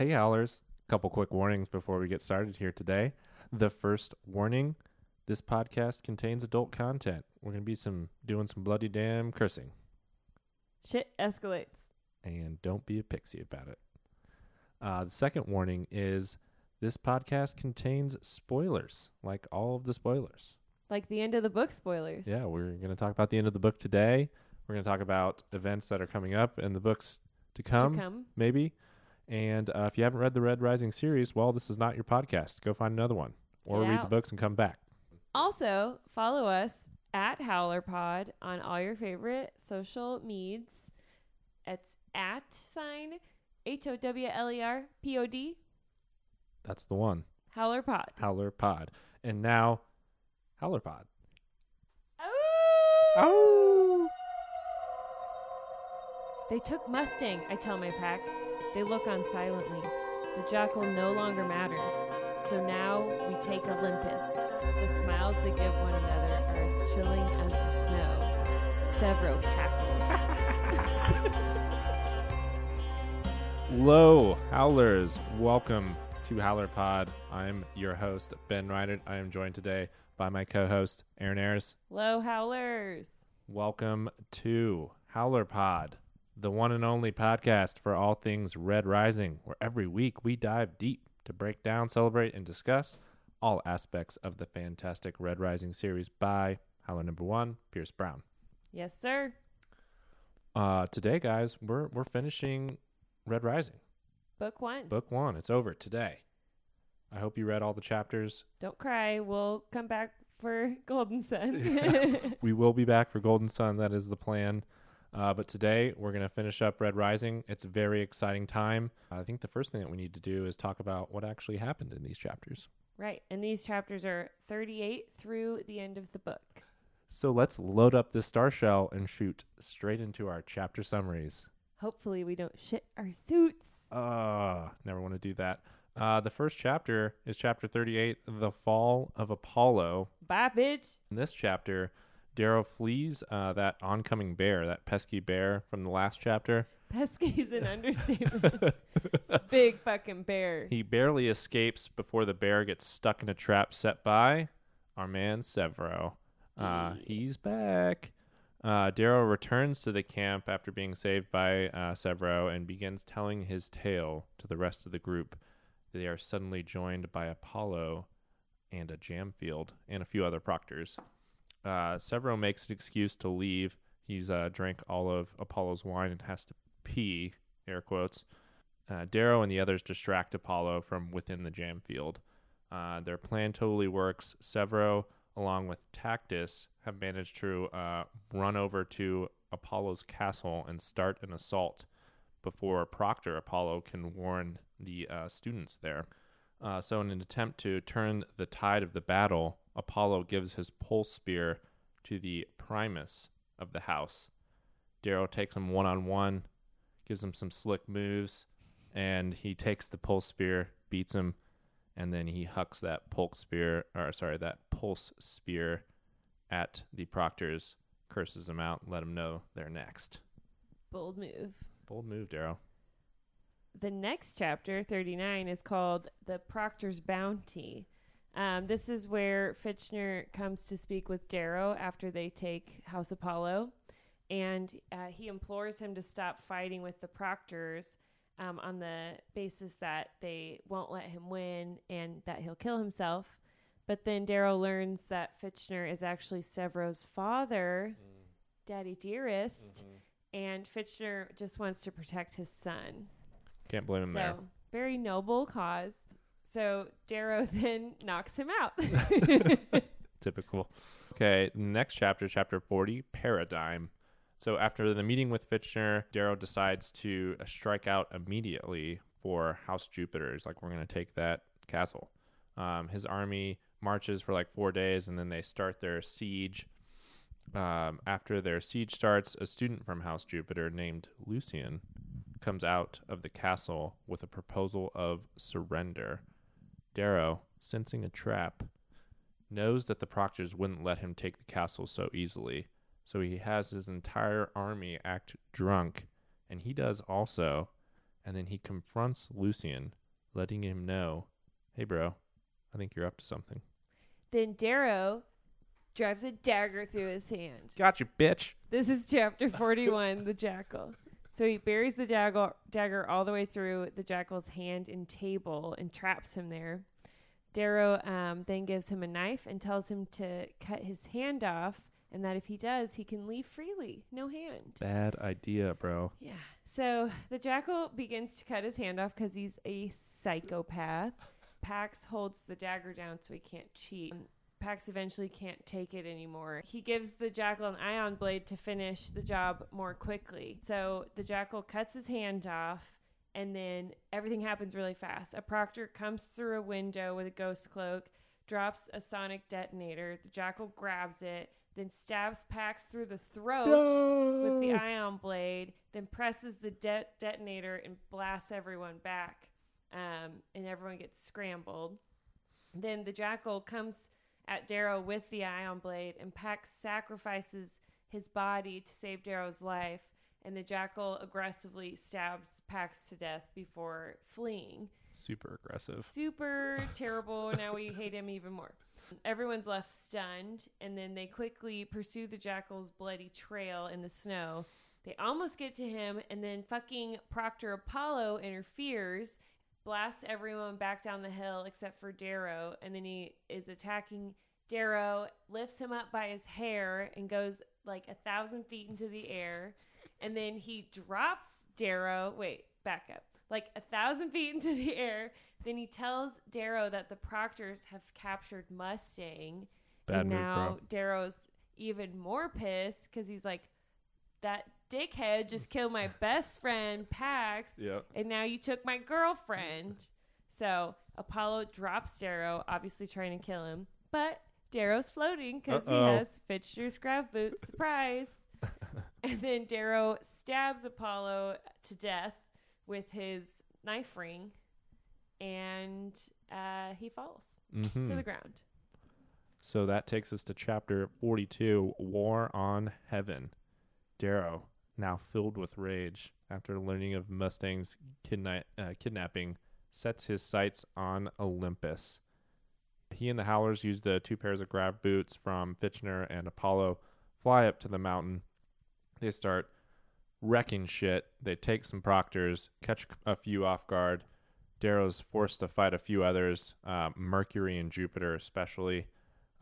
Hey, Howlers. Couple quick warnings before we get started here today. The first warning this podcast contains adult content. We're going to be some doing some bloody damn cursing. Shit escalates. And don't be a pixie about it. Uh, the second warning is this podcast contains spoilers, like all of the spoilers. Like the end of the book spoilers. Yeah, we're going to talk about the end of the book today. We're going to talk about events that are coming up in the books to come, To come. maybe. And uh, if you haven't read the Red Rising series, well, this is not your podcast. Go find another one or Get read the books and come back. Also, follow us at HowlerPod on all your favorite social meds. It's at sign H O W L E R P O D That's the one. Howler Pod. Howler Pod. And now, Howler Pod. Oh! Oh! They took Mustang, I tell my pack. They look on silently. The jackal no longer matters. So now we take Olympus. The smiles they give one another are as chilling as the snow. Sevro cackles. Hello, Howlers. Welcome to Howler Pod. I'm your host, Ben Ryder. I am joined today by my co host, Aaron Ayers. Low howlers. Welcome to Howler Pod, the one and only podcast for all things Red Rising, where every week we dive deep to break down, celebrate, and discuss all aspects of the fantastic Red Rising series by Howler number one, Pierce Brown. Yes, sir. Uh, today, guys, we're we're finishing Red Rising, Book one. book one. It's over today. I hope you read all the chapters. Don't cry. We'll come back for Golden Sun. We will be back for Golden Sun. That is the plan. Uh, but today we're going to finish up Red Rising. It's a very exciting time. I think the first thing that we need to do is talk about what actually happened in these chapters. right. And these chapters are 38 through the end of the book. So let's load up this star shell and shoot straight into our chapter summaries. Hopefully, we don't shit our suits. Uh, never want to do that. Uh, the first chapter is chapter 38, The Fall of Apollo. Bye, bitch. In this chapter, Darrow flees uh, that oncoming bear, that pesky bear from the last chapter. Pesky is an understatement. it's a big fucking bear. He barely escapes before the bear gets stuck in a trap set by our man Sevro. Uh, he's back. Uh, Darrow returns to the camp after being saved by uh, Sevro and begins telling his tale to the rest of the group. They are suddenly joined by Apollo and a Jamfield and a few other proctors. Uh, Sevro makes an excuse to leave. He's uh, drank all of Apollo's wine and has to pee, air quotes. Uh, Darrow and the others distract Apollo from within the jam field. Uh, their plan totally works. Sevro, along with Tactus, have managed to uh, run over to Apollo's castle and start an assault before Proctor Apollo can warn the uh, students there. Uh, so, in an attempt to turn the tide of the battle, Apollo gives his pulse spear to the Primus of the house. Darrow takes him one on one, gives him some slick moves, and he takes the pulse spear, beats him, and then he hucks that pulse spear, or sorry, that pulse spear at the proctors, curses them out, let them know they're next. Bold move. Bold move, Darrow. The next chapter, 39, is called The Proctor's Bounty. Um, this is where Fitchner comes to speak with Darrow after they take House Apollo. And uh, he implores him to stop fighting with the Proctors um, on the basis that they won't let him win and that he'll kill himself. But then Darrow learns that Fitchner is actually Sevro's father, Daddy Dearest, and Fitchner just wants to protect his son. Can't blame him so there. very noble cause. So Darrow then knocks him out. Typical. Okay, next chapter, chapter 40, Paradigm. So after the meeting with Fitchner, Darrow decides to uh, strike out immediately for House Jupiter. He's like, we're going to take that castle. Um, his army marches for like four days, and then they start their siege. Um, after their siege starts, a student from House Jupiter named Lucian comes out of the castle with a proposal of surrender. Darrow, sensing a trap, knows that the proctors wouldn't let him take the castle so easily, so he has his entire army act drunk, and he does also, and then he confronts Lucian, letting him know, "Hey, bro, I think you're up to something." Then Darrow drives a dagger through his hand. Gotcha, bitch. This is chapter 41, the jackal. So he buries the dagger, dagger all the way through the jackal's hand and table and traps him there. Darrow um, then gives him a knife and tells him to cut his hand off, and that if he does, he can leave freely, no hand. Bad idea, bro. Yeah. So the jackal begins to cut his hand off because he's a psychopath. Pax holds the dagger down so he can't cheat. Pax eventually can't take it anymore. He gives the jackal an ion blade to finish the job more quickly. So the jackal cuts his hand off, and then everything happens really fast. A proctor comes through a window with a ghost cloak, drops a sonic detonator. The jackal grabs it, then stabs Pax through the throat with the ion blade, then presses the de- detonator and blasts everyone back, um, and everyone gets scrambled. Then the jackal comes at Darrow with the ion blade, and Pax sacrifices his body to save Darrow's life, and the jackal aggressively stabs Pax to death before fleeing. Super aggressive. Super terrible. Now we hate him even more. Everyone's left stunned, and then they quickly pursue the jackal's bloody trail in the snow. They almost get to him, and then fucking Proctor Apollo interferes, blasts everyone back down the hill except for Darrow, and then he is attacking Darrow, lifts him up by his hair, and goes like a thousand feet into the air. And then he drops Darrow. Wait, back up. Like a thousand feet into the air. Then he tells Darrow that the Proctors have captured Mustang. Bad and move, now bro. Darrow's even more pissed because he's like, that dickhead just killed my best friend, Pax, Yep. and now you took my girlfriend. So Apollo drops Darrow, obviously trying to kill him, but Darrow's floating because he has Fitchner's grav boots. Surprise! and then Darrow stabs Apollo to death with his knife ring, and uh, he falls Mm-hmm. to the ground. So that takes us to chapter 42 War on Heaven. Darrow, now filled with rage after learning of Mustang's kidna- uh, kidnapping, sets his sights on Olympus. He and the Howlers use the two pairs of grav boots from Fitchner and Apollo, fly up to the mountain. They start wrecking shit. They take some proctors, catch a few off guard. Darrow's forced to fight a few others, uh, Mercury and Jupiter especially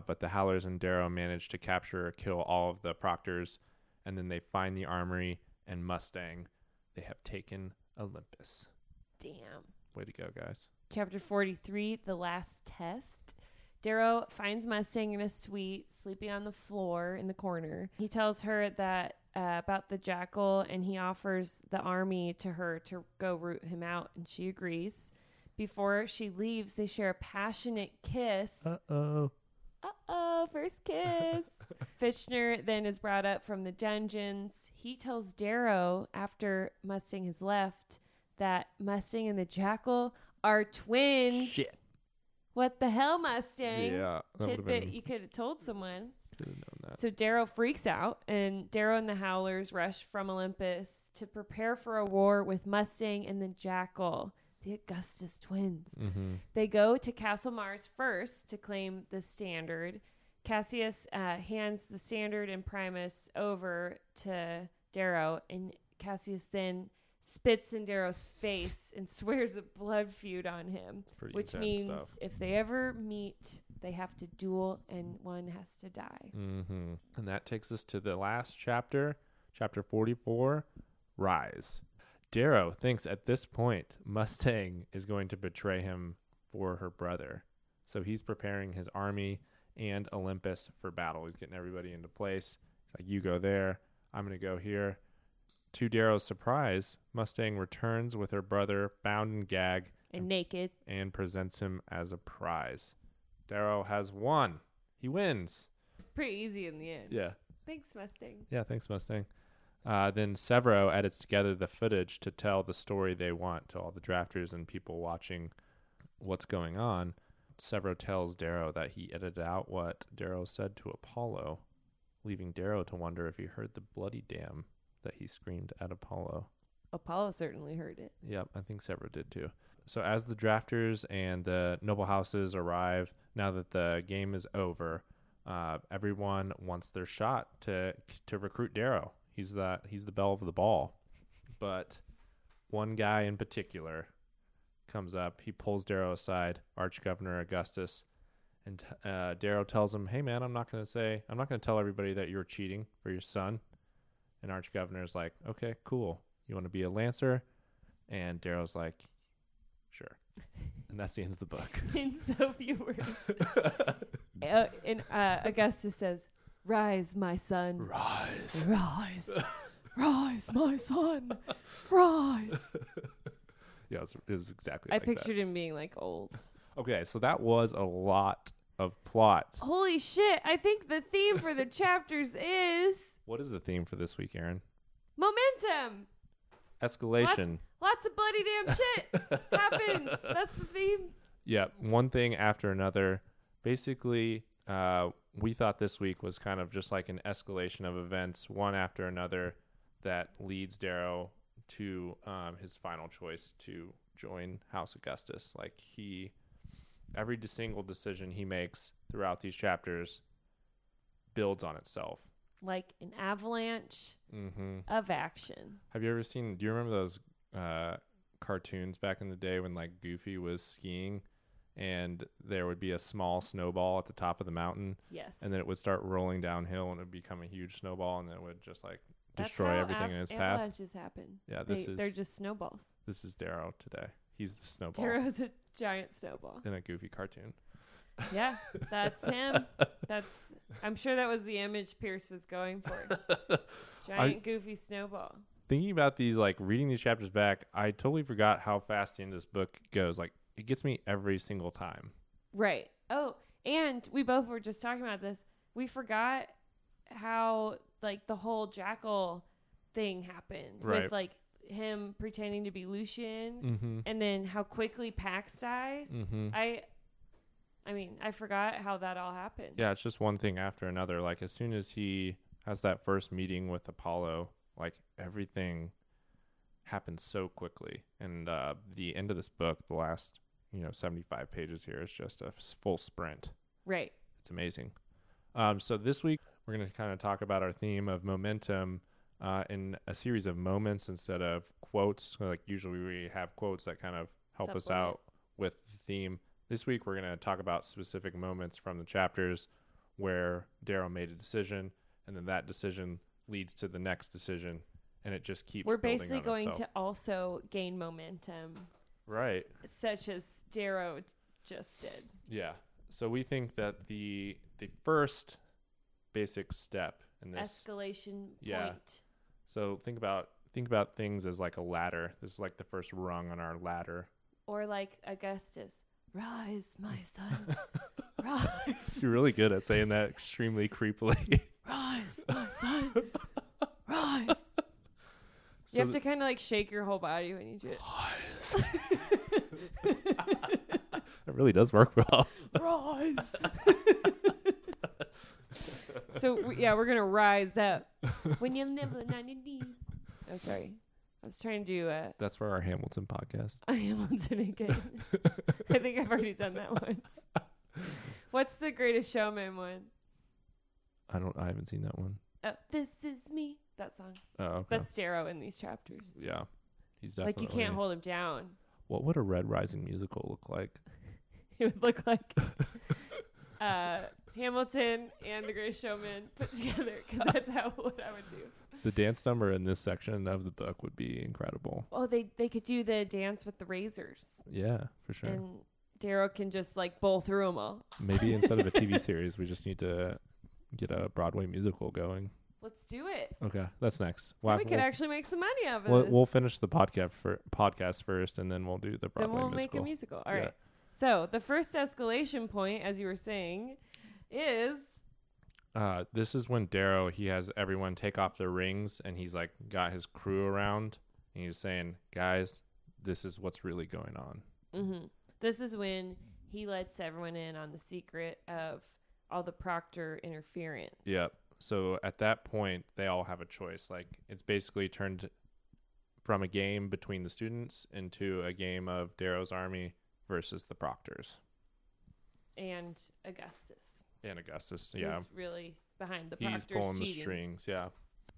but the Howlers and Darrow manage to capture or kill all of the proctors, and then they find the armory and Mustang. They have taken Olympus. Damn. Way to go, guys. Chapter 43 The Last Test. Darrow finds Mustang in a suite, sleeping on the floor in the corner. He tells her that uh, about the jackal and he offers the army to her to go root him out, and she agrees. Before she leaves, they share a passionate kiss. Uh oh. Uh oh, first kiss. Fitchner then is brought up from the dungeons. He tells Darrow after Mustang has left that Mustang and the Jackal are twins. Shit. What the hell, Mustang? Yeah, that would have Tidbit been. you could have told someone. Could have known that. So Darrow freaks out, and Darrow and the Howlers rush from Olympus to prepare for a war with Mustang and the Jackal, the Augustus twins. Mm-hmm. They go to Castle Mars first to claim the standard. Cassius uh, hands the standard and Primus over to Darrow, and Cassius then spits in Darrow's face and swears a blood feud on him, pretty which means stuff. if they ever meet, they have to duel and one has to die. Mm-hmm. And that takes us to the last chapter, chapter 44 Rise. Darrow thinks at this point Mustang is going to betray him for her brother. So he's preparing his army and Olympus for battle. He's getting everybody into place. He's like, you go there, I'm going to go here. To Darrow's surprise, Mustang returns with her brother bound and gagged And naked. and presents him as a prize. Darrow has won. He wins. Pretty easy in the end. Yeah. Thanks, Mustang. Yeah, thanks, Mustang. Uh, then Sevro edits together the footage to tell the story they want to all the drafters and people watching what's going on. Sevro tells Darrow that he edited out what Darrow said to Apollo, leaving Darrow to wonder if he heard the bloody damn that he screamed at Apollo. Apollo certainly heard it. Yep, I think Sevro did too. So as the drafters and the noble houses arrive, now that the game is over, uh, everyone wants their shot to to recruit Darrow. He's the he's the belle of the ball, but one guy in particular comes up. He pulls Darrow aside, Arch Governor Augustus, and uh, Darrow tells him, "Hey man, I'm not going to say I'm not going to tell everybody that you're cheating for your son." And Arch Governor's like, "Okay, cool. You want to be a lancer?" And Darrow's like, "Sure." And that's the end of the book. In so few words. uh, and uh, Augustus says, "Rise, my son. Rise. Rise, rise, my son. Rise." Yeah, it was, it was exactly I like pictured him being like old. Okay, so that was a lot of plot. Holy shit! I think the theme for the chapters is What is the theme for this week, Aaron? momentum. Escalation. Lots of bloody damn shit happens. That's the theme. Yeah, one thing after another. Basically, uh, we thought this week was kind of just like an escalation of events, one after another, that leads Darrow to um, his final choice to join House Augustus. Like he, every de- single decision he makes throughout these chapters builds on itself. Like an avalanche Mm-hmm. of action. Have you ever seen? Do you remember those uh, cartoons back in the day when like Goofy was skiing, and there would be a small snowball at the top of the mountain, Yes. and then it would start rolling downhill, and it would become a huge snowball, and then it would just like That's destroy how everything av- in its path. Avalanches happen. Yeah, They, this is they're just snowballs. this is Darrow today. He's the snowball Darrow's a giant snowball. in a Goofy cartoon. Yeah, that's him. That's. I'm sure that was the image Pierce was going for. Giant goofy snowball. Thinking about these, like reading these chapters back, I totally forgot how fast the end of this book goes. Like it gets me every single time. Right. Oh, and we both were just talking about this. We forgot how like the whole jackal thing happened Right. with like him pretending to be Lucian Mm-hmm. and then how quickly Pax dies. Mm-hmm. I I mean, I forgot how that all happened. Yeah, it's just one thing after another. Like as soon as he has that first meeting with Apollo, like everything happens so quickly. And uh, the end of this book, the last you know seventy five pages here, is just a full sprint. Right. It's amazing. Um, so this week we're going to kind of talk about our theme of momentum uh, in a series of moments instead of quotes. Like usually we have quotes that kind of help us out with the theme. This week we're going to talk about specific moments from the chapters where Darrow made a decision, and then that decision leads to the next decision, and it just keeps. We're basically going itself. to also gain momentum, right. such as Darrow just did. Yeah. So we think that the the first basic step in this Escalation Yeah. point. So think about think about things as like a ladder. This is like the first rung on our ladder. Or like Augustus, rise, my son, rise, You're really good at saying that extremely creepily. rise, my son, rise. so you have to kind of like shake your whole body when you do it. it really does work well. Rise. so we, yeah, we're gonna rise up when you live on your knees. I'm sorry, I was trying to do a. That's for our Hamilton podcast. a Hamilton again. I think I've already done that once. What's the Greatest Showman one? I don't. I haven't seen that one. Oh, this is me. That song. Oh, okay. That's Darrow in these chapters. yeah. He's definitely like you can't hold him down. What would a Red Rising musical look like? It would look like uh, Hamilton and The Greatest Showman put together because that's how what I would do. The dance number in this section of the book would be incredible. Oh, they they could do the dance with the razors, Yeah, for sure. and Darrow can just like bowl through them all. Maybe instead of a TV series, we just need to get a Broadway musical going. Let's do it. Okay, that's next. We'll, we could actually make some money out of it. we'll, this. we'll finish the podcast for podcast first, and then we'll do the then Broadway we'll musical. make a musical. All right. Yeah. So the first escalation point, as you were saying, is Uh, this is when Darrow he has everyone take off their rings, and he's like got his crew around, and he's saying, "Guys, this is what's really going on." hmm this is when he lets everyone in on the secret of all the proctor interference. Yep. So at that point, they all have a choice. Like it's basically turned from a game between the students into a game of Darrow's army versus the proctors And Augustus. and Augustus. Yeah, Is really behind the he's proctors pulling the strings. Yeah,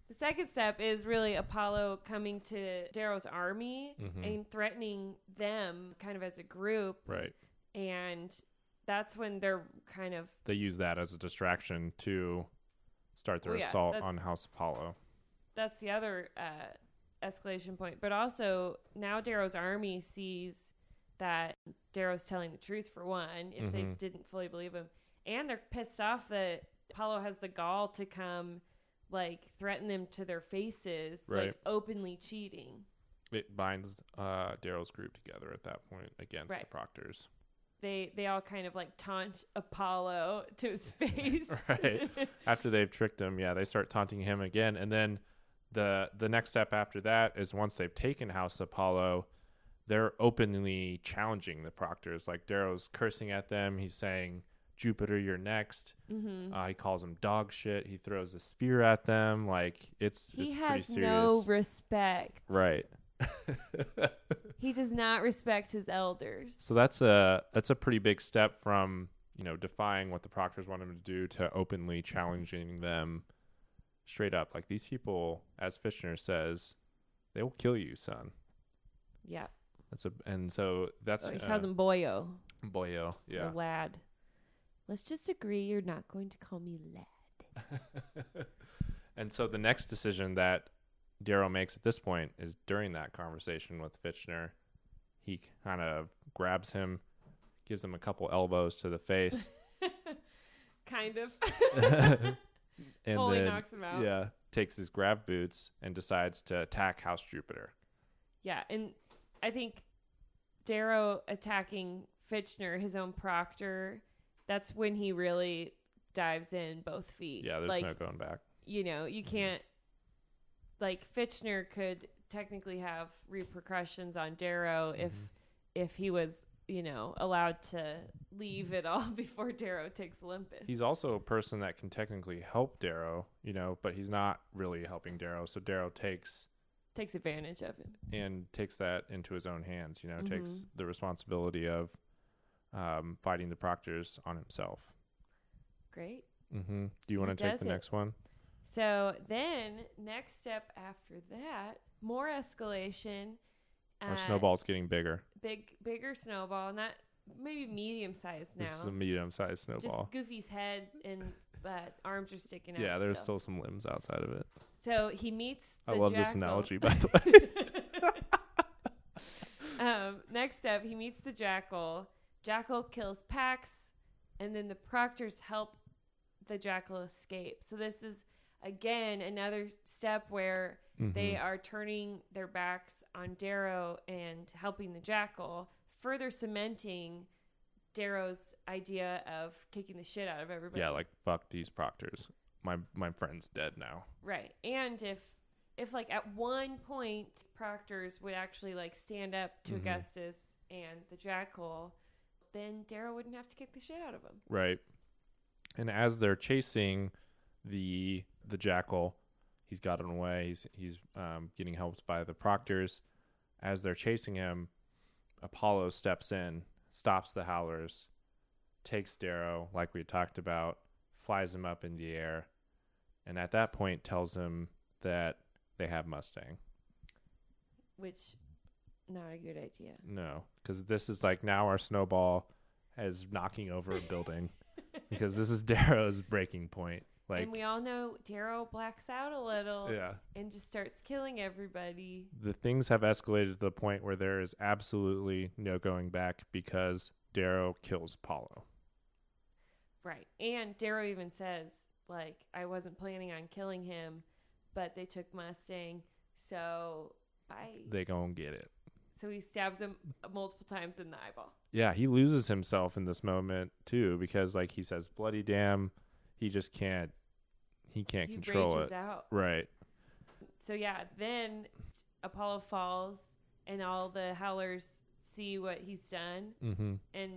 The second step is really Apollo coming to Darrow's army Mhm. and threatening them kind of as a group. right. And that's when they're kind of, They use that as a distraction to start their Well, yeah, assault on House Apollo. that's the other uh, escalation point. But also, now Darrow's army sees that Darrow's telling the truth for one, if they Mhm. didn't fully believe him. And they're pissed off that Apollo has the gall to come, like, threaten them to their faces, Right. like, openly cheating. It binds uh, Darrow's group together at that point against the proctors. They they all kind of like taunt Apollo to his face. Right. After they've tricked him, yeah, they start taunting him again, and then the the next step after that is once they've taken House Apollo, they're openly challenging the proctors. Like Darrow's cursing at them. He's saying, "Jupiter, you're next." hmm Uh, he calls them dog shit. He throws a spear at them. Like it's he it's pretty has serious. no respect. right. He does not respect his elders. So that's a that's a pretty big step from you know defying what the proctors want him to do to openly challenging them straight up. Like these people, as Fitchner says, they will kill you, son. yeah. That's a and so that's Oh, he uh, him Boyo. boyo. Yeah. Or lad. Let's just agree you're not going to call me lad. and so the next decision that Darrow makes at this point is during that conversation with Fitchner, he kind of grabs him, gives him a couple elbows to the face, kind of. and Fully then knocks him out. yeah, takes his grav boots and decides to attack House Jupiter. Yeah, and I think Darrow attacking Fitchner, his own proctor, that's when he really dives in both feet. Yeah, there's like, no going back. you know, you can't like Fitchner could technically have repercussions on Darrow if Mhm. if he was, you know, allowed to leave it all before Darrow takes Olympus. He's also a person that can technically help Darrow, you know, but he's not really helping Darrow. So Darrow takes takes advantage of it. and takes that into his own hands. You know, Mhm. takes the responsibility of um, fighting the proctors on himself. Great. Mm-hmm. Do you want to take the it. next one? So then, next step after that, more escalation. Our uh, snowball's getting bigger. Big, bigger snowball, and that maybe medium sized now. This is a medium-sized snowball. Just Goofy's head and uh, arms are sticking out. Yeah, there's still. still some limbs outside of it. So he meets. The I love this analogy, by the way. um, next up, he meets the jackal. Jackal kills Pax, and then the proctors help the jackal escape. So this is again another step where they Mhm. are turning their backs on Darrow and helping the jackal, further cementing Darrow's idea of kicking the shit out of everybody. Yeah, like fuck these proctors. My my friend's dead now. Right. And if if like at one point proctors would actually like stand up to Mhm. Augustus and the jackal, then Darrow wouldn't have to kick the shit out of him. Right. And as they're chasing the the jackal, he's gotten away. He's he's um, getting helped by the proctors. As they're chasing him, Apollo steps in, stops the howlers, takes Darrow, like we had talked about, flies him up in the air, and at that point tells him that they have Mustang. Which not a good idea. No, because this is like now our snowball is knocking over a building because this is Darrow's breaking point. Like, and we all know Darrow blacks out a little yeah, and just starts killing everybody. the things have escalated to the point where there is absolutely no going back because Darrow kills Apollo. Right. And Darrow even says, like, I wasn't planning on killing him, but they took Mustang, so bye. They gonna get it. so he stabs him multiple times in the eyeball. Yeah, he loses himself in this moment too because, like, he says "bloody damn," he just can't. He can't he control it. out. Right. So yeah, then Apollo falls, and all the howlers see what he's done, Mm-hmm. and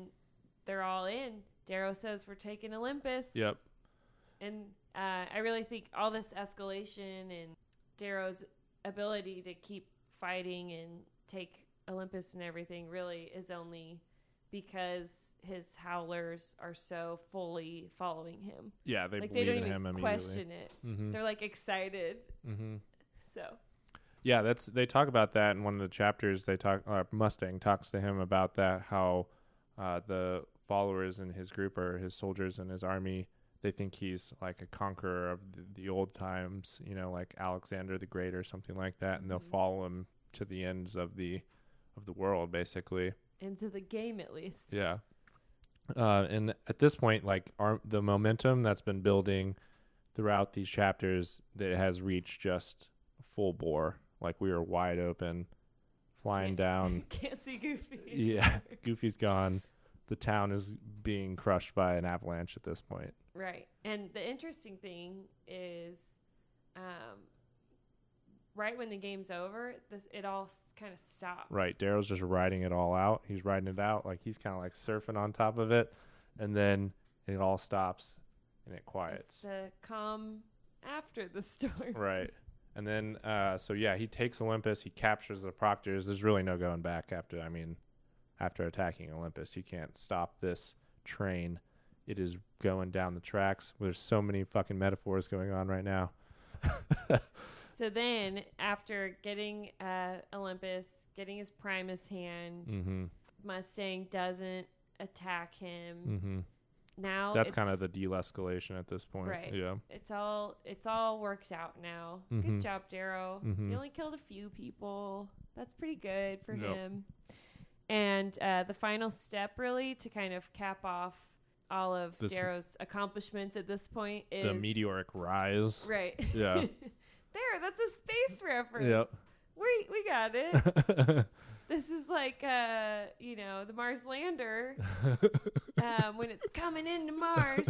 they're all in. Darrow says, "We're taking Olympus." Yep. And uh, I really think all this escalation and Darrow's ability to keep fighting and take Olympus and everything really is only because his howlers are so fully following him. Yeah, they like they believe don't in him even immediately. question it. Mm-hmm. They're like excited. Mm-hmm. So Yeah, that's they talk about that in one of the chapters. They talk uh, Mustang talks to him about that how uh, the followers in his group or his soldiers in his army they think he's like a conqueror of the, the old times, you know, like Alexander the Great or something like that, and they'll Mhm. follow him to the ends of the of the world, basically. Into the game at least. Yeah. Uh, and at this point, like our the momentum that's been building throughout these chapters, that has reached just full bore. Like we are wide open, flying Can't- down. Can't see Goofy. yeah, Goofy's gone. The town is being crushed by an avalanche at this point. Right. And the interesting thing is, um, right when the game's over, the, it all kind of stops. Right, Darrow's just riding it all out. He's riding it out like he's kind of like surfing on top of it, and then it all stops and it quiets. It's the calm after the storm. Right. And then, uh, so yeah, he takes Olympus. He captures the Proctors. There's really no going back after. I mean, after attacking Olympus, you can't stop this train. It is going down the tracks. There's so many fucking metaphors going on right now. So then, after getting uh, Olympus, getting his Primus hand, Mm-hmm. Mustang doesn't attack him. Mm-hmm. Now That's kind of the de-escalation at this point. Right. Yeah. It's all it's all worked out now. Mhm. Good job, Darrow. Mhm. He only killed a few people. That's pretty good for Yep. him. And uh, the final step, really, to kind of cap off all of This- Darrow's accomplishments at this point is The meteoric rise. Right. Yeah. there, that's a space reference. Yep. We we got it. this is like uh, you know, the Mars lander um, when it's coming into Mars,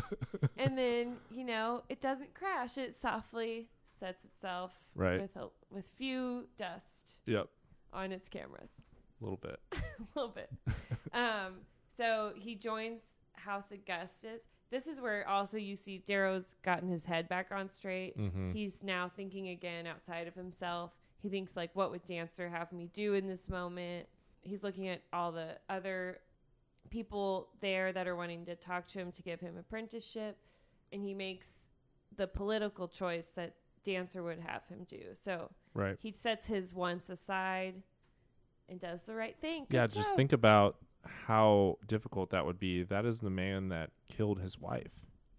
and then you know it doesn't crash; it softly sets itself Right. with a, with few dust yep. on its cameras, A little bit. a little bit. um, so he joins House Augustus. This is where also you see Darrow's gotten his head back on straight. Mm-hmm. He's now thinking again outside of himself. He thinks like, what would Dancer have me do in this moment? He's looking at all the other people there that are wanting to talk to him to give him apprenticeship, and he makes the political choice that Dancer would have him do. So Right. he sets his wants aside and does the right thing. Yeah, Good just think about how difficult that would be. That is the man that killed his wife.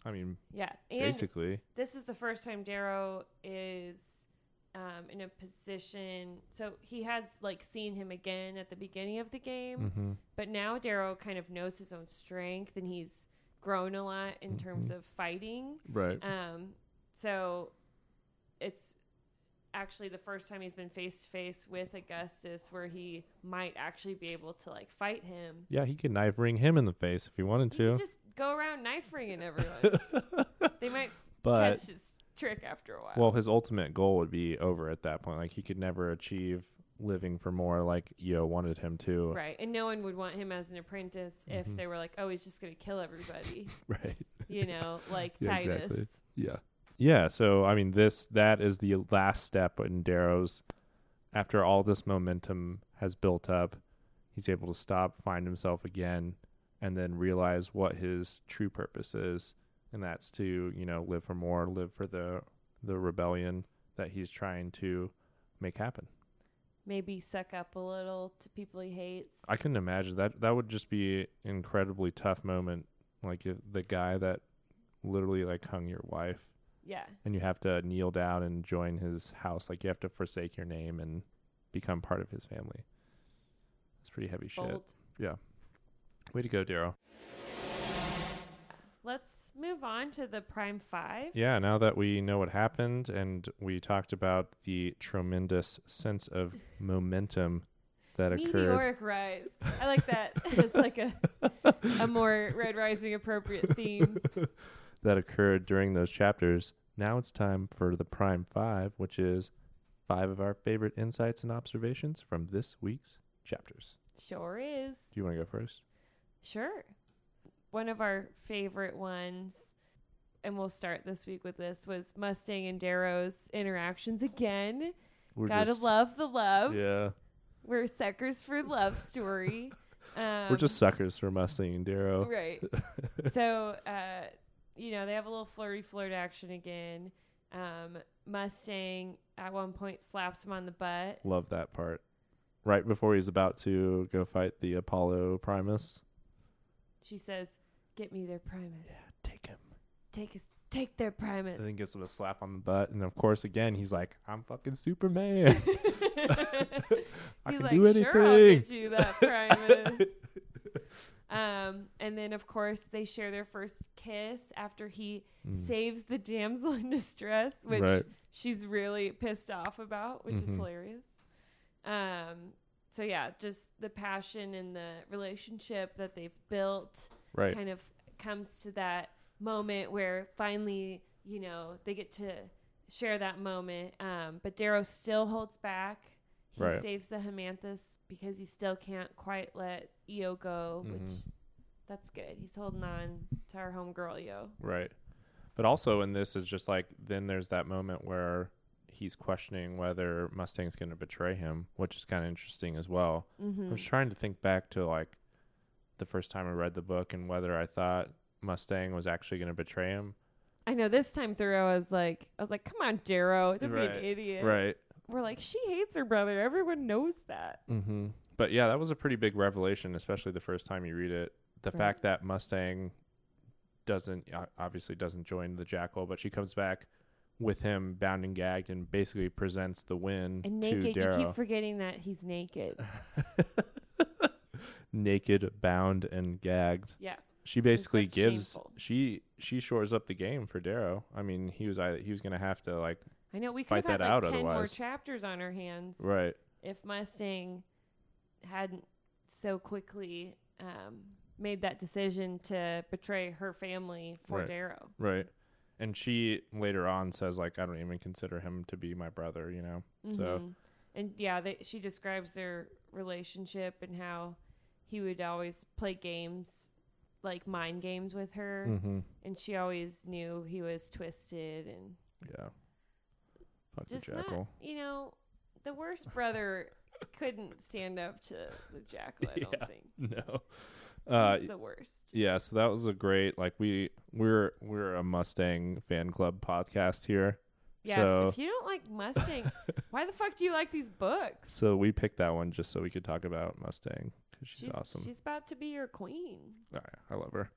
I mean, Yeah, and basically. this is the first time Darrow is um, in a position. So he has like seen him again at the beginning of the game, Mm-hmm. but now Darrow kind of knows his own strength and he's grown a lot in terms Mhm. of fighting. Right. Um, so it's actually the first time he's been face to face with Augustus where he might actually be able to like fight him. yeah, he could knife ring him in the face if he wanted He to. could just go around knife ringing everyone. they might but catch his trick after a while. well, his ultimate goal would be over at that point. Like he could never achieve living for more like Eo wanted him to. Right. And no one would want him as an apprentice if Mhm. they were like, oh, he's just going to kill everybody, Right. you know, like Yeah, Titus. exactly. Yeah. Yeah, so I mean this that is the last step in Darrow's after all this momentum has built up, he's able to stop, find himself again, and then realize what his true purpose is. And that's to, you know, live for more, live for the the rebellion that he's trying to make happen. Maybe suck up a little to people he hates. I can imagine that that would just be an incredibly tough moment. Like if the guy that literally like hung your wife yeah. and you have to kneel down and join his house. Like you have to forsake your name and become part of his family. It's pretty heavy shit. Bold. Way to go, Darrow. Let's move on to the Prime Five. Yeah, now that we know what happened and we talked about the tremendous sense of momentum that occurred. Meteoric rise. I like that. it's like a a more Red Rising appropriate theme. that occurred during those chapters. Now it's time for the Prime Five, which is five of our favorite insights and observations from this week's chapters. Sure is. Do you want to go first? Sure. One of our favorite ones, and we'll start this week with this, was Mustang and Darrow's interactions again. We're Gotta just, love the love. Yeah. We're suckers for love story. Um, We're just suckers for Mustang and Darrow. right. so, uh, you know, they have a little flirty flirt action again. Um, Mustang at one point slaps him on the butt. Love that part. Right before he's about to go fight the Apollo Primus. She says, "Get me their Primus. Yeah, take him. Take his take their Primus." And then gives him a slap on the butt. And of course, again, he's like, I'm fucking Superman. I He's can like, do anything. "Sure, I'll get you that Primus." um, and then of course they share their first kiss after he Mm. saves the damsel in distress, which Right. she's really pissed off about, which is Mhm. hilarious. Um, so yeah, just the passion and the relationship that they've built Right. kind of comes to that moment where finally, you know, they get to share that moment. Um, but Darrow still holds back. He Right. saves the haemanthus because he still can't quite let Eo go, which Mhm. that's good. He's holding on to our homegirl Eo. Right. But also in this is just like then there's that moment where he's questioning whether Mustang's going to betray him, which is kind of interesting as well. Mm-hmm. I was trying to think back to like the first time I read the book and whether I thought Mustang was actually going to betray him. I know this time through I was like I was like, Come on, Darrow, don't be an idiot. Right. We're like, She hates her brother. Everyone knows that. Mm-hmm. But yeah, that was a pretty big revelation, especially the first time you read it. The Right. fact that Mustang doesn't obviously doesn't join the Jackal, but she comes back with him bound and gagged and basically presents the win And naked, you keep forgetting that he's naked. Naked, bound, and gagged. Yeah. She basically gives shameful. she she shores up the game for Darrow. I mean, he was either, he was gonna have to like I know we could Fight have had that like out ten more chapters on our hands right. if Mustang hadn't so quickly um, made that decision to betray her family for Right. Darrow. Right. And she later on says like I don't even consider him to be my brother, you know. So Mhm. and yeah, they, she describes their relationship and how he would always play games like mind games with her mhm. and she always knew he was twisted and yeah. Fuck just not jackal. you know the worst brother couldn't stand up to the jackal i don't Yeah. think No. Uh he's the worst yeah, so that was a great like we we're we're a Mustang fan club podcast here. yeah so if, you don't like mustang why the fuck do you like these books so we picked that one just so we could talk about Mustang cuz she's, she's awesome. she's about to be your queen All right, I love her.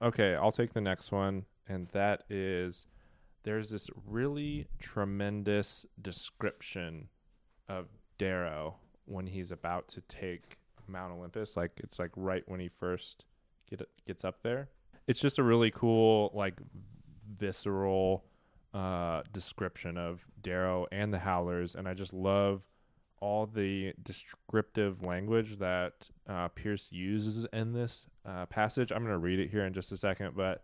Okay, I'll take the next one, and that is there's this really tremendous description of Darrow when he's about to take Mount Olympus. Like it's like right when he first get gets up there. It's just a really cool, like visceral uh, description of Darrow and the Howlers, and I just love all the descriptive language that uh, Pierce uses in this uh, passage. I'm going to read it here in just a second, but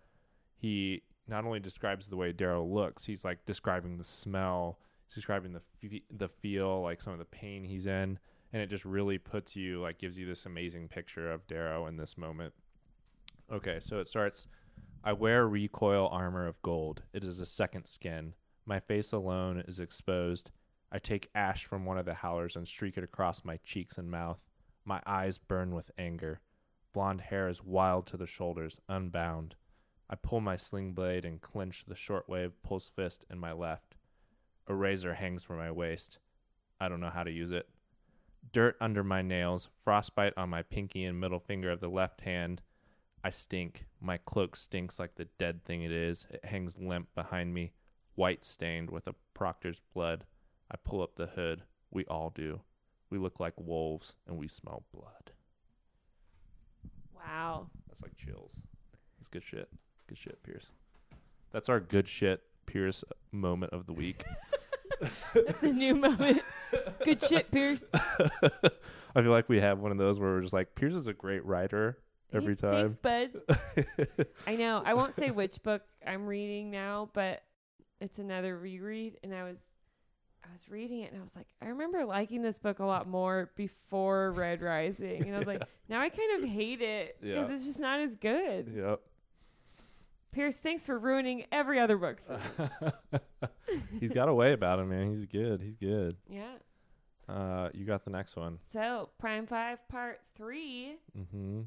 he not only describes the way Darrow looks, he's like describing the smell, describing the the feel, like some of the pain he's in, and it just really puts you like gives you this amazing picture of Darrow in this moment. Okay, so it starts. I wear recoil armor of gold. It is a second skin. My face alone is exposed. I take ash from one of the howlers and streak it across my cheeks and mouth. My eyes burn with anger. Blonde hair is wild to the shoulders, unbound. I pull my sling blade and clench the shortwave pulse fist in my left. A razor hangs from my waist. I don't know how to use it. Dirt under my nails, frostbite on my pinky and middle finger of the left hand. I stink. My cloak stinks like the dead thing it is. It hangs limp behind me, white stained with a proctor's blood. I pull up the hood. We all do. We look like wolves and we smell blood. wow That's like chills. That's good shit. Good shit, Pierce. That's our good shit, Pierce moment of the week. that's a new moment good shit pierce I feel like we have one of those where we're just like, Pierce is a great writer every Thanks, time. bud. I know. I won't say which book I'm reading now, but it's another reread, and I was, I was reading it, and I was like, I remember liking this book a lot more before Red Rising, and I was like, now I kind of hate it because Yeah. it's just not as good. Yep. Pierce, thanks for ruining every other book. He's got a way about him, man. He's good. He's good. yeah. Uh, you got the next one. So Prime Five Part Three. Mm-hmm.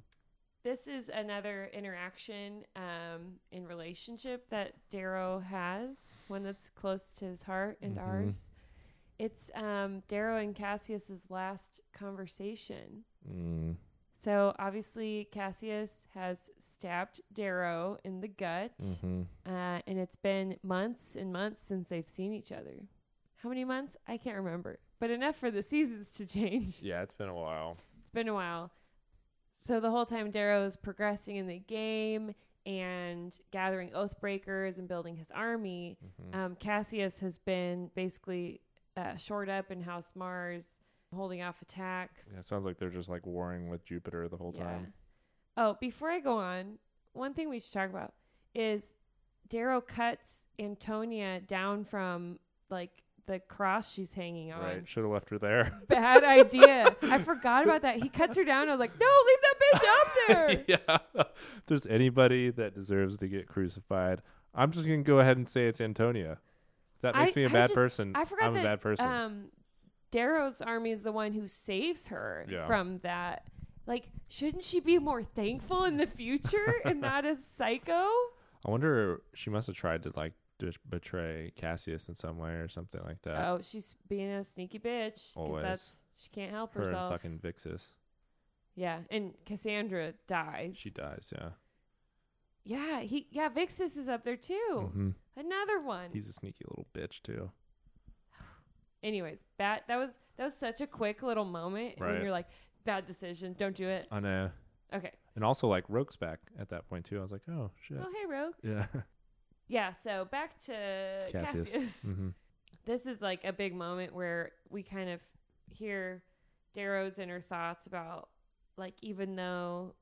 This is another interaction um, in relationship that Darrow has, one that's close to his heart and Mhm. ours. It's um, Darrow and Cassius's last conversation. Mm. So obviously Cassius has stabbed Darrow in the gut, Mm-hmm. uh, and it's been months and months since they've seen each other. How many months? I can't remember, but enough for the seasons to change. Yeah, it's been a while. It's been a while. So the whole time Darrow is progressing in the game and gathering Oathbreakers and building his army, Mhm. um, Cassius has been basically uh, shored up in House Mars, holding off attacks. Yeah, it sounds like they're just like warring with Jupiter the whole time. Oh, before I go on, one thing we should talk about is Darrow cuts Antonia down from like the cross she's hanging on. Right. Should have left her there. Bad idea. I forgot about that. He cuts her down. I was like, no, leave that bitch up there. yeah. If there's anybody that deserves to get crucified, I'm just gonna go ahead and say it's Antonia. That makes I- me a I bad just- person. I forgot I'm a bad person. Um, Darrow's army is the one who saves her Yeah. from that. Like, shouldn't she be more thankful in the future and not a psycho? I wonder she must have tried to like betray Cassius in some way or something like that. Oh, she's being a sneaky bitch. Always. that's she can't help her herself. and fucking Vixus. yeah, and Cassandra dies. She dies, yeah. yeah, he yeah, Vixus is up there too. hmm Another one. He's a sneaky little bitch too. Anyways, bad. That was that was such a quick little moment when Right. you're like, bad decision. Don't do it. I know. Okay. And also like Roque's back at that point too. I was like, oh shit. Oh hey Roque. Yeah. Yeah. So back to Cassius. Cassius. hmm This is like a big moment where we kind of hear Darrow's inner thoughts about like even though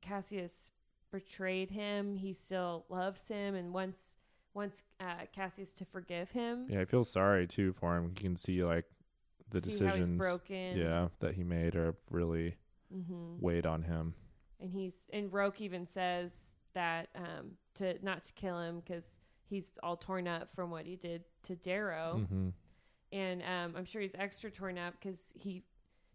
Cassius betrayed him, he still loves him and wants wants uh, Cassius to forgive him. Yeah, I feel sorry too for him. You can see like the see decisions broken. yeah, that he made are really hmm weighed on him. and he's and Roque even says that um to not to kill him because he's all torn up from what he did to Darrow, hmm and um I'm sure he's extra torn up because he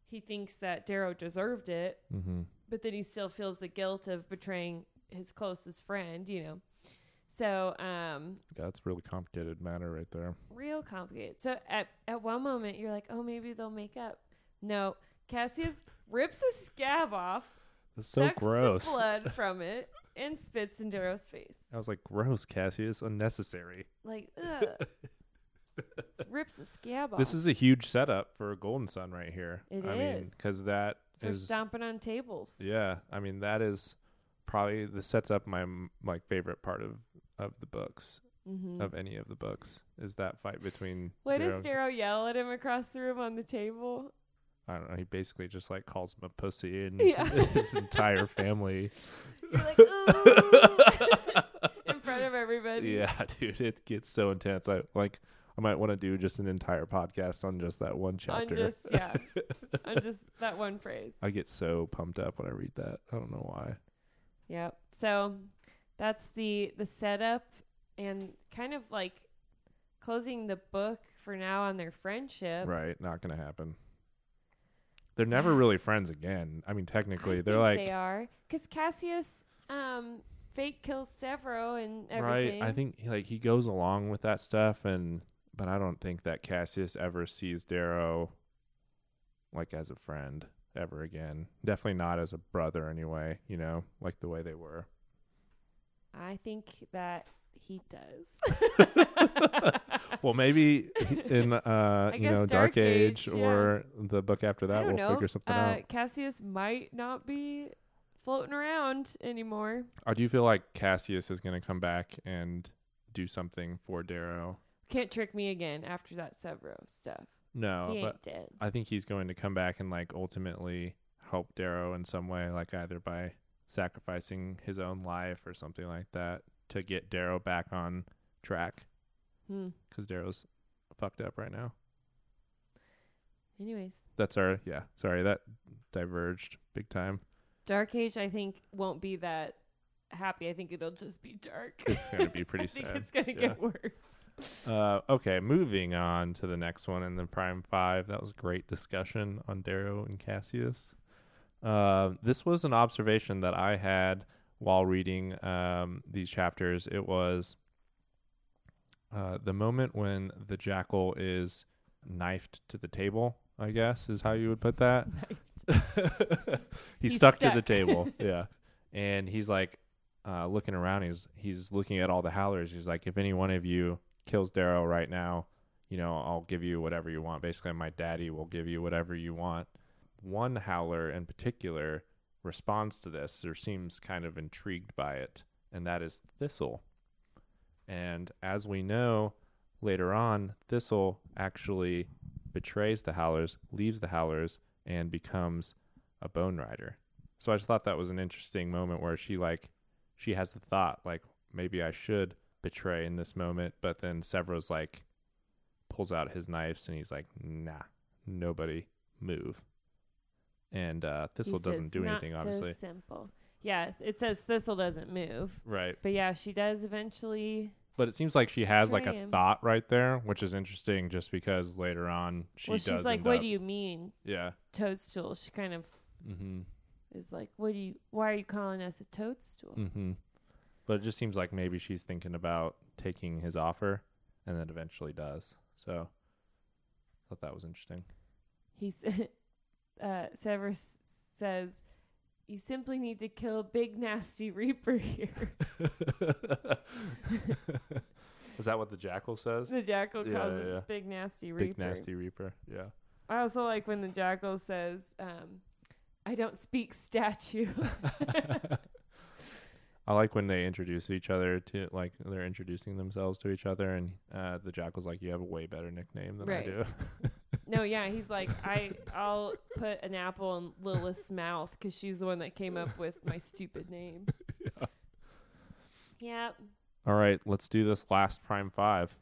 he thinks that Darrow deserved it, hmm but then he still feels the guilt of betraying his closest friend, you know. So um Yeah, that's a really complicated matter right there. real complicated. So at at one moment you're like, oh maybe they'll make up. No, Cassius rips a scab off, That's so sucks gross. the blood from it, and spits in Darrow's face. I was like, gross, Cassius, unnecessary. Like, ugh. rips the scab off. This is a huge setup for Golden Son right here. It I mean, is. because that for is stomping on tables. yeah. I mean, that is probably this sets up my like favorite part of of the books Mm-hmm. of any of the books is that fight between. What Darrow- does Darrow yell at him across the room on the table? I don't know. He basically just like calls him a pussy and Yeah. his entire family. You're like, in front of everybody. Yeah, dude, it gets so intense. I like. I might want to do just an entire podcast on just that one On chapter. just yeah, on just that one phrase. I get so pumped up when I read that. I don't know why. Yep. So that's the the setup and kind of like closing the book for now on their friendship. Right, not gonna happen. They're never really friends again. I mean, technically, I they're like they are because Cassius um fake kills Sevro and everything. right. I think like he goes along with that stuff, and but I don't think that Cassius ever sees Darrow like as a friend ever again. Definitely not as a brother, anyway. You know, like the way they were. I think that he does. Well, maybe in uh, you know Dark Dark Age, Age, yeah. or the book after that, we'll know. figure something uh, out. Cassius might not be floating around anymore. I do feel like Cassius is going to come back and do something for Darrow. Can't trick me again after that Sevro stuff. No, he but dead. I think he's going to come back and like ultimately help Darrow in some way, like either by sacrificing his own life or something like that to get Darrow back on track Hmm. because Darrow's fucked up right now. Anyways, That's our yeah. Sorry, that diverged big time. Dark Age I think won't be that happy. I think it'll just be dark. It's gonna be pretty I think it's gonna Yeah. get worse. Uh, okay, moving on to the next one in the Prime Five. That was a great discussion on Darrow and Cassius. Uh, this was an observation that I had while reading um, these chapters. It was uh, the moment when the jackal is knifed to the table. I guess is how you would put that. he's, He's stuck, to the table. yeah, and he's like uh, looking around. He's he's looking at all the howlers. He's like, if any one of you kills Darrow right now, you know, I'll give you whatever you want. Basically, my daddy will give you whatever you want. One howler in particular responds to this or seems kind of intrigued by it, and that is Thistle. And as we know later on, Thistle actually betrays the howlers, leaves the howlers, and becomes a bone rider. So I just thought that was an interesting moment where she like she has the thought like maybe I should betray in this moment, but then Sevro's like pulls out his knives and he's like, nah, nobody move. And uh, Thistle He doesn't do "Not anything, obviously. So simple. Yeah, it says Thistle doesn't move, Right. but yeah, she does eventually. But it seems like she has like a him. thought right there, which is interesting just because later on she well, does she's like, "What up- do you mean, Yeah. toadstool?" She kind of mm-hmm. is like, "What do you? Why are you calling us a toadstool?" Mhm. But it just seems like maybe she's thinking about taking his offer and then eventually does. So I thought that was interesting. He uh, Severus says, "You simply need to kill Big Nasty Reaper here." Is that what the jackal says? the jackal Yeah, calls yeah, yeah. Big Nasty Reaper. Big nasty reaper. Yeah. I also like when the jackal says, um, "I don't speak statue." I like when they introduce each other to like they're introducing themselves to each other, and uh, the jackal's like, "You have a way better nickname than I do." no, yeah, he's like, "I I'll put an apple in Lilath's mouth because she's the one that came up with my stupid name." Yep. All right, let's do this last prime five.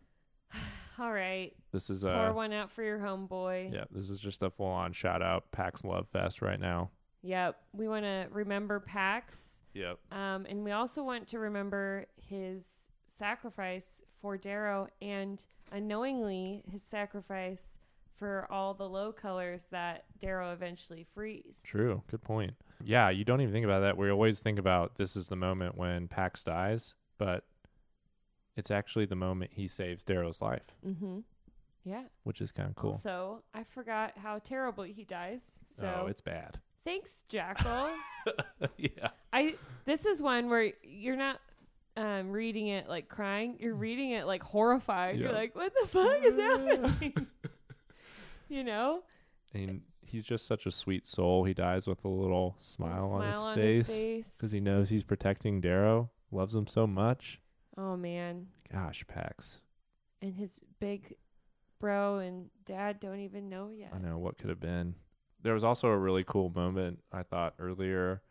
All right. This is Pour uh, one out for your homeboy. yeah, this is just a full on shout out Pax Love Fest right now. Yep. We want to remember Pax. Yep. Um, and we also want to remember his sacrifice for Darrow and unknowingly his sacrifice for all the low colors that Darrow eventually frees. True. Good point. Yeah, you don't even think about that. We always think about this is the moment when Pax dies, but it's actually the moment he saves Darrow's life, Mm-hmm. Yeah. which is kind of cool. So I forgot how terrible he dies. So oh, it's bad. Thanks, Jackal. yeah. I this is one where you're not um, reading it like crying. You're reading it like horrified. You're like, what the fuck is happening? you know? And he's just such a sweet soul. He dies with a little smile, on, his, Smile face face. because he knows he's protecting Darrow, loves him so much. Oh man. Gosh, Pax. And his big bro and dad don't even know yet. I know what could have been. There was also a really cool moment I thought earlier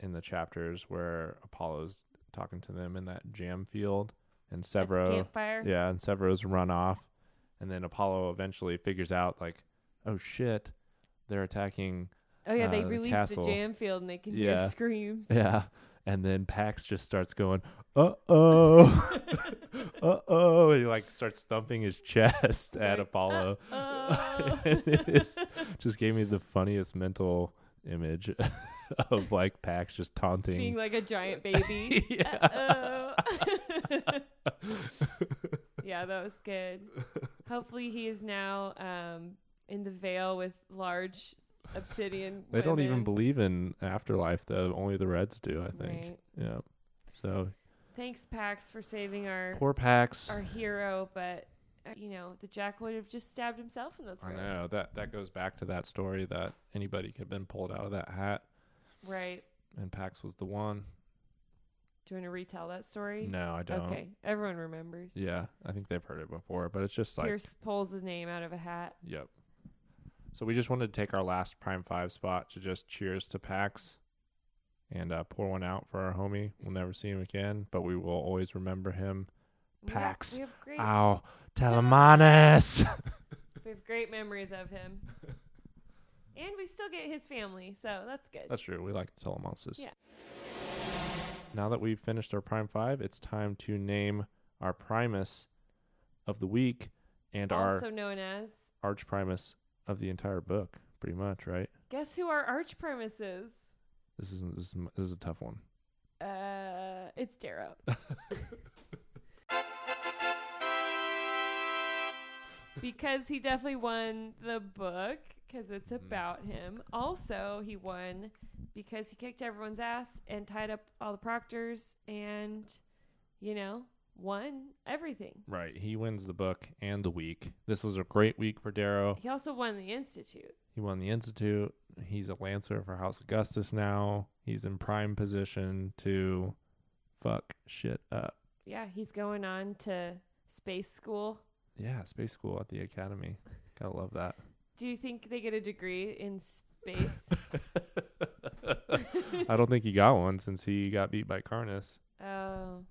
in the chapters where Apollo's talking to them in that jam field and the Sevro campfire. Yeah, and Sevro's run off and then Apollo eventually figures out like, oh shit, they're attacking Oh yeah, they uh, the released castle. the jam field and they can Yeah. hear screams. Yeah. And then Pax just starts going, uh oh, uh oh. He like starts thumping his chest at Apollo. And just gave me the funniest mental image of like Pax just taunting. Being like a giant baby. yeah. Yeah, that was good. Hopefully, he is now um, in the veil with large obsidian. They don't even believe in afterlife though. Only the Reds do, I think. Right. Yeah. So Thanks, Pax, for saving our poor Pax. our hero, but uh, you know the Jack would have just stabbed himself in the I throat. know that that goes back to that story that anybody could have been pulled out of that hat, Right? and Pax was the one. Do you want to retell that story? No, I don't. Okay, everyone remembers. Yeah, I think they've heard it before, but it's just like, Pierce pulls the name out of a hat. yep. So we just wanted to take our last Prime Five spot to just cheers to Pax, and uh, pour one out for our homie. We'll never see him again, but we will always remember him. We Pax. We have great. Ow, Telemanus. We have great memories of him. and we still get his family, so that's good. That's true. We like the Telemonsters. Yeah. now that we've finished our Prime 5, it's time to name our Primus of the week and also our known as. Arch Primus of the entire book, pretty much, right? Guess who our arch Primus is? This is this is, this is a tough one. Uh, it's Darrow. because he definitely won the book because it's Mhm. about him. Also, he won because he kicked everyone's ass and tied up all the proctors and, you know, won everything. Right. He wins the book and the week. This was a great week for Darrow. He also won the Institute. He won the Institute. He's a Lancer for House Augustus now. He's in prime position to fuck shit up. Yeah, he's going on to space school. Yeah, space school at the academy. Gotta love that. Do you think they get a degree in space? I don't think he got one since he got beat by Karnus. Oh,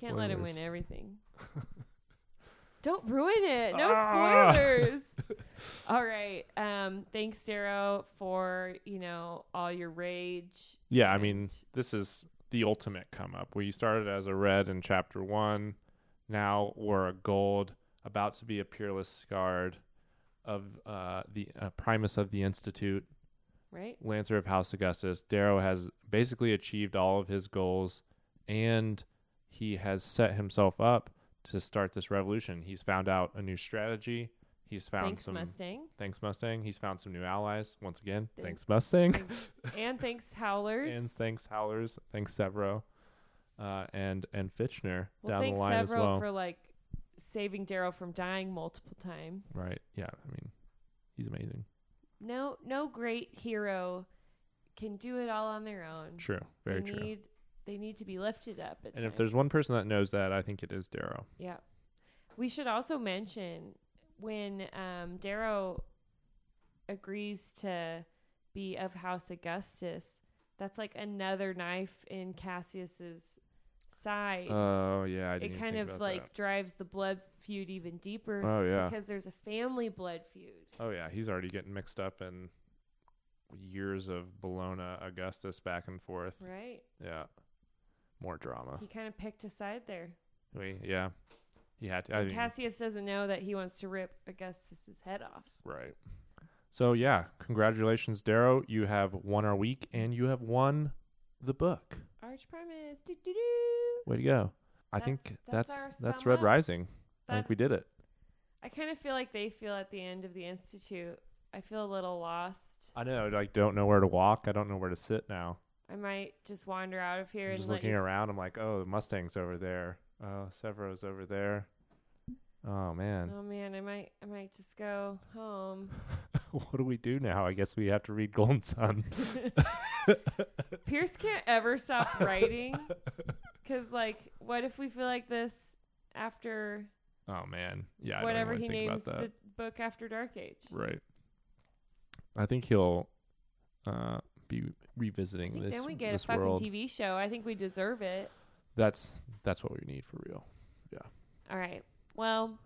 can't let him win everything. Don't ruin it. No Ah. spoilers. all right. Um, thanks, Darrow, for you know all your rage. Yeah, I mean, this is the ultimate come up. We started as a red in chapter one. Now we're a gold, about to be a peerless scarred of uh, the uh, Primus of the Institute, right. Lancer of House Augustus. Darrow has basically achieved all of his goals, and he has set himself up to start this revolution. He's found out a new strategy. He's found Thanks, some. Mustang, Thanks, Mustang. He's found some new allies. Once again, Thanks. thanks, Mustang. Thanks- and thanks, Howlers. and thanks Howlers, thanks Sevro, uh, and and Fitchner well, down the thanks, line as Sevro, well. for like saving Darrow from dying multiple times. right? Yeah, I mean, he's amazing. No, no great hero can do it all on their own. True, very they true. Need, they need to be lifted up. And if there's one person that knows that, I think it is Darrow. Yeah. We should also mention when um, Darrow agrees to be of House Augustus, that's like another knife in Cassius's side. Oh yeah, I didn't it kind of like drives the blood feud even deeper. Oh yeah. because there's a family blood feud. Oh yeah, he's already getting mixed up in years of Bellona Augustus back and forth. Right. Yeah, more drama. He kind of picked a side there. We yeah, he had to. I mean, Cassius doesn't know that he wants to rip Augustus's head off. Right. So yeah, congratulations, Darrow. You have won our week, and you have won the book. Arch Primus. Doo doo doo. Way to go! I think That's- that's that's Red up. Rising. I think we did it. I kind of feel like they feel at the end of the institute. I feel a little lost. I know. Like, don't know where to walk. I don't know where to sit now. I might just wander out of here I'm and just looking around. I'm like, oh, the Mustang's over there. Oh, Sevro's over there. Oh man, Oh man, I might, I might just go home. what do we do now? I guess we have to read Golden Son. Pierce can't ever stop writing, because like, what if we feel like this after Oh man, yeah. Whatever he names the book after Dark Age? Right. I think he'll uh, be revisiting this then we get a fucking world. TV show. I think we deserve it. That's that's what we need for real. Yeah. All right. Well,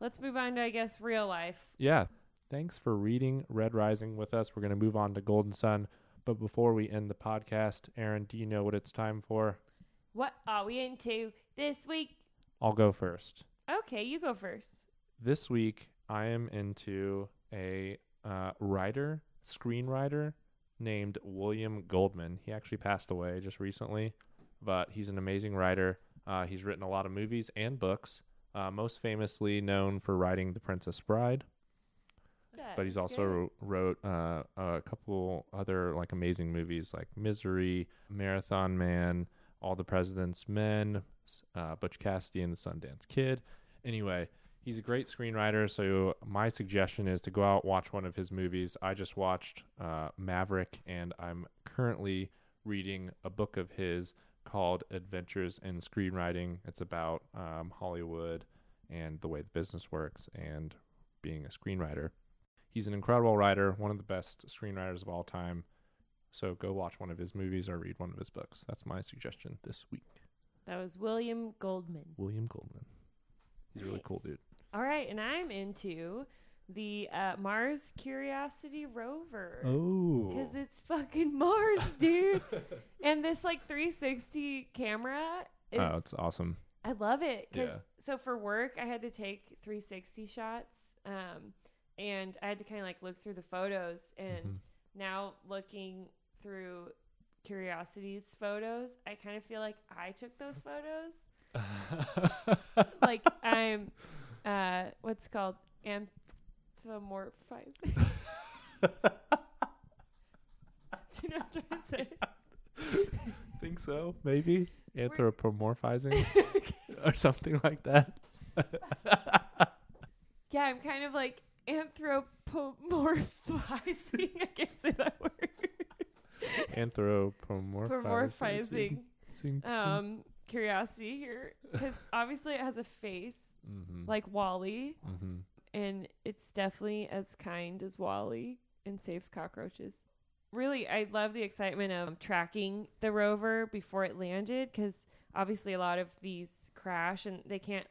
let's move on to I guess real life. Yeah. Thanks for reading Red Rising with us. We're going to move on to Golden Son, but before we end the podcast, Aaron, do you know what it's time for? What are we into this week? I'll go first. Okay, you go first. This week, I am into a uh, writer, screenwriter named William Goldman. He actually passed away just recently, but he's an amazing writer. Uh, he's written a lot of movies and books, uh, most famously known for writing The Princess Bride. but he's also wrote uh, a couple other like amazing movies like Misery, Marathon Man, All the President's Men, uh, Butch Cassidy and the Sundance Kid. Anyway, he's a great screenwriter. So my suggestion is to go out watch one of his movies. I just watched uh, Maverick, and I'm currently reading a book of his called Adventures in Screenwriting. It's about um, Hollywood and the way the business works and being a screenwriter. He's an incredible writer, one of the best screenwriters of all time. So go watch one of his movies or read one of his books. That's my suggestion this week. That was William Goldman. William Goldman. He's a really cool dude. All right, and I'm into the uh, Mars Curiosity rover. Oh. Because it's fucking Mars, dude. and this like 360 camera is oh, it's awesome. I love it because Yeah. so for work I had to take 360 shots, um, and I had to kind of like look through the photos. And Mhm. now looking through Curiosity's photos, I kind of feel like I took those photos. like I'm, uh, what's called anthropomorphizing. Do you know what I'm trying to say? Think so? Maybe anthropomorphizing or something like that. Yeah, I'm kind of like anthropomorphizing. I can't say that word. Anthropomorphizing. Morphizing um, curiosity here because obviously it has a face mm-hmm. like WALL-E, mm-hmm. and it's definitely as kind as WALL-E and saves cockroaches. Really, I love the excitement of tracking the rover before it landed because obviously a lot of these crash and they can't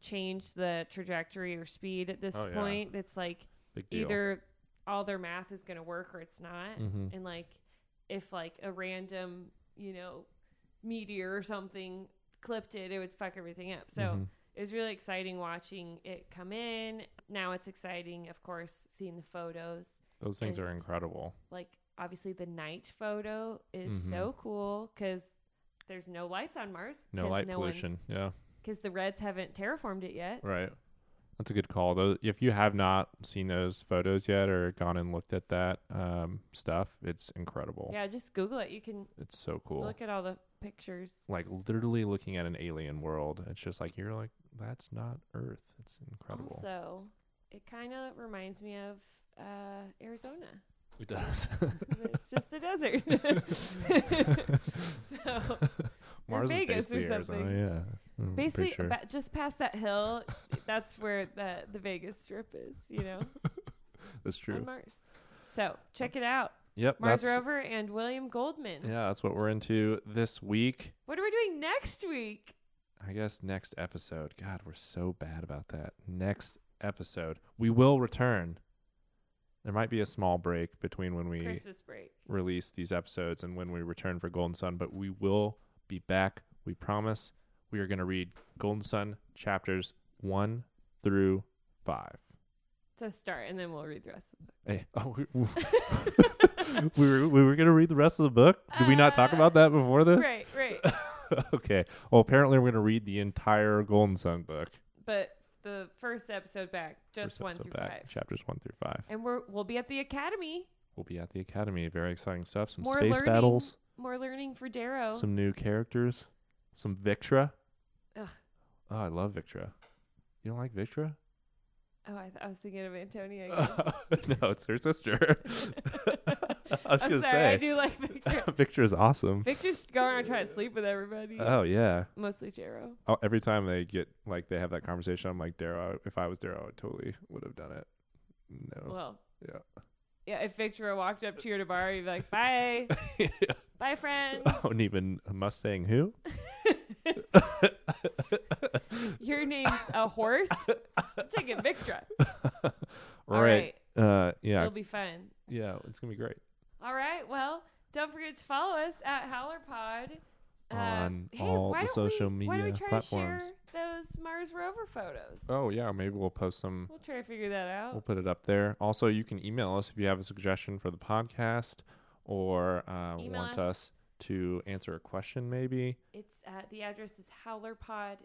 change the trajectory or speed at this Oh, point. It's like either all their math is going to work or it's not. Mhm. And like if like a random, you know, meteor or something clipped it, it would fuck everything up. So Mhm. it was really exciting watching it come in. Now it's exciting, of course, seeing the photos. those things are incredible. Like obviously the night photo is Mhm. so cool because there's no lights on Mars. No light one- pollution. yeah. because the Reds haven't terraformed it yet. Right. That's a good call. Though, if you have not seen those photos yet or gone and looked at that um, stuff, it's incredible. Yeah, just Google it. You can It's so cool. look at all the pictures. like literally looking at an alien world. It's just like you're like, that's not Earth. It's incredible. Also, it kind of reminds me of uh, Arizona. it does. it's just a desert. so Mars Vegas is or basically Arizona. something. Yeah. Mm, pretty basically, sure. ba- just past that hill, that's where the the Vegas Strip is. You know, that's true. on Mars. So check it out, Yep. Mars Rover and William Goldman. Yeah, that's what we're into this week. What are we doing next week? I guess next episode. God, we're so bad about that. Next episode, we will return. There might be a small break between when we Christmas break. release these episodes and when we return for Golden Son, but we will be back. We promise. We are going to read Golden Son chapters 1 through 5. So start, and then we'll read the rest of the book. Hey, oh, we, we were we were going to read the rest of the book. Did we not talk about that before this? Right, right. okay. Well, apparently we're going to read the entire Golden Son book. but the first episode back, just First one episode through back, five. Chapters 1 through 5. And we're we'll be at the academy. We'll be at the Academy. Very exciting stuff. Some More space learning. battles, More learning for Darrow. some new characters, some Victra. Ugh. Oh, I love Victra. You don't like Victra? Oh, I, th- I was thinking of Antonia. no, it's her sister. I was I'm gonna sorry, I do like Victra. Victra is awesome. Victra's going around trying to sleep with everybody. Oh yeah. Mostly Jero. Oh, every time they get like they have that conversation, I'm like Darrow. If I was Darrow, I totally would have done it. No. Well, yeah. yeah. If Victor walked up to your bar, you'd be like, "Bye, bye, friends." Oh, and even Mustang who? Your name's a horse. I'm taking Victra. All All right. right. Uh, yeah, It'll be fun. yeah, it's gonna be great. All right. Well, don't forget to follow us at HowlerPod. Uh, On hey, all the don't we- social Why don't we media try platforms. to share those Mars rover photos? Oh yeah, maybe we'll post some. We'll try to figure that out. We'll put it up there. Also, you can email us if you have a suggestion for the podcast or uh, want us. us to answer a question, maybe It's at the address is howlerpod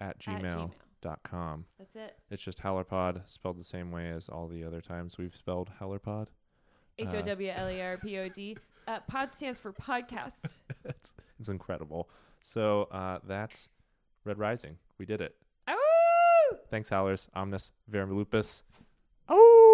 at gmail.com. gmail. That's it. It's just Howlerpod spelled the same way as all the other times we've spelled Howlerpod. H O W L E R P O D. Uh, pod stands for podcast. it's, it's incredible. So uh, that's Red Rising. We did it. Oh! Thanks, Howlers. Omnis Verum Lupus. Oh!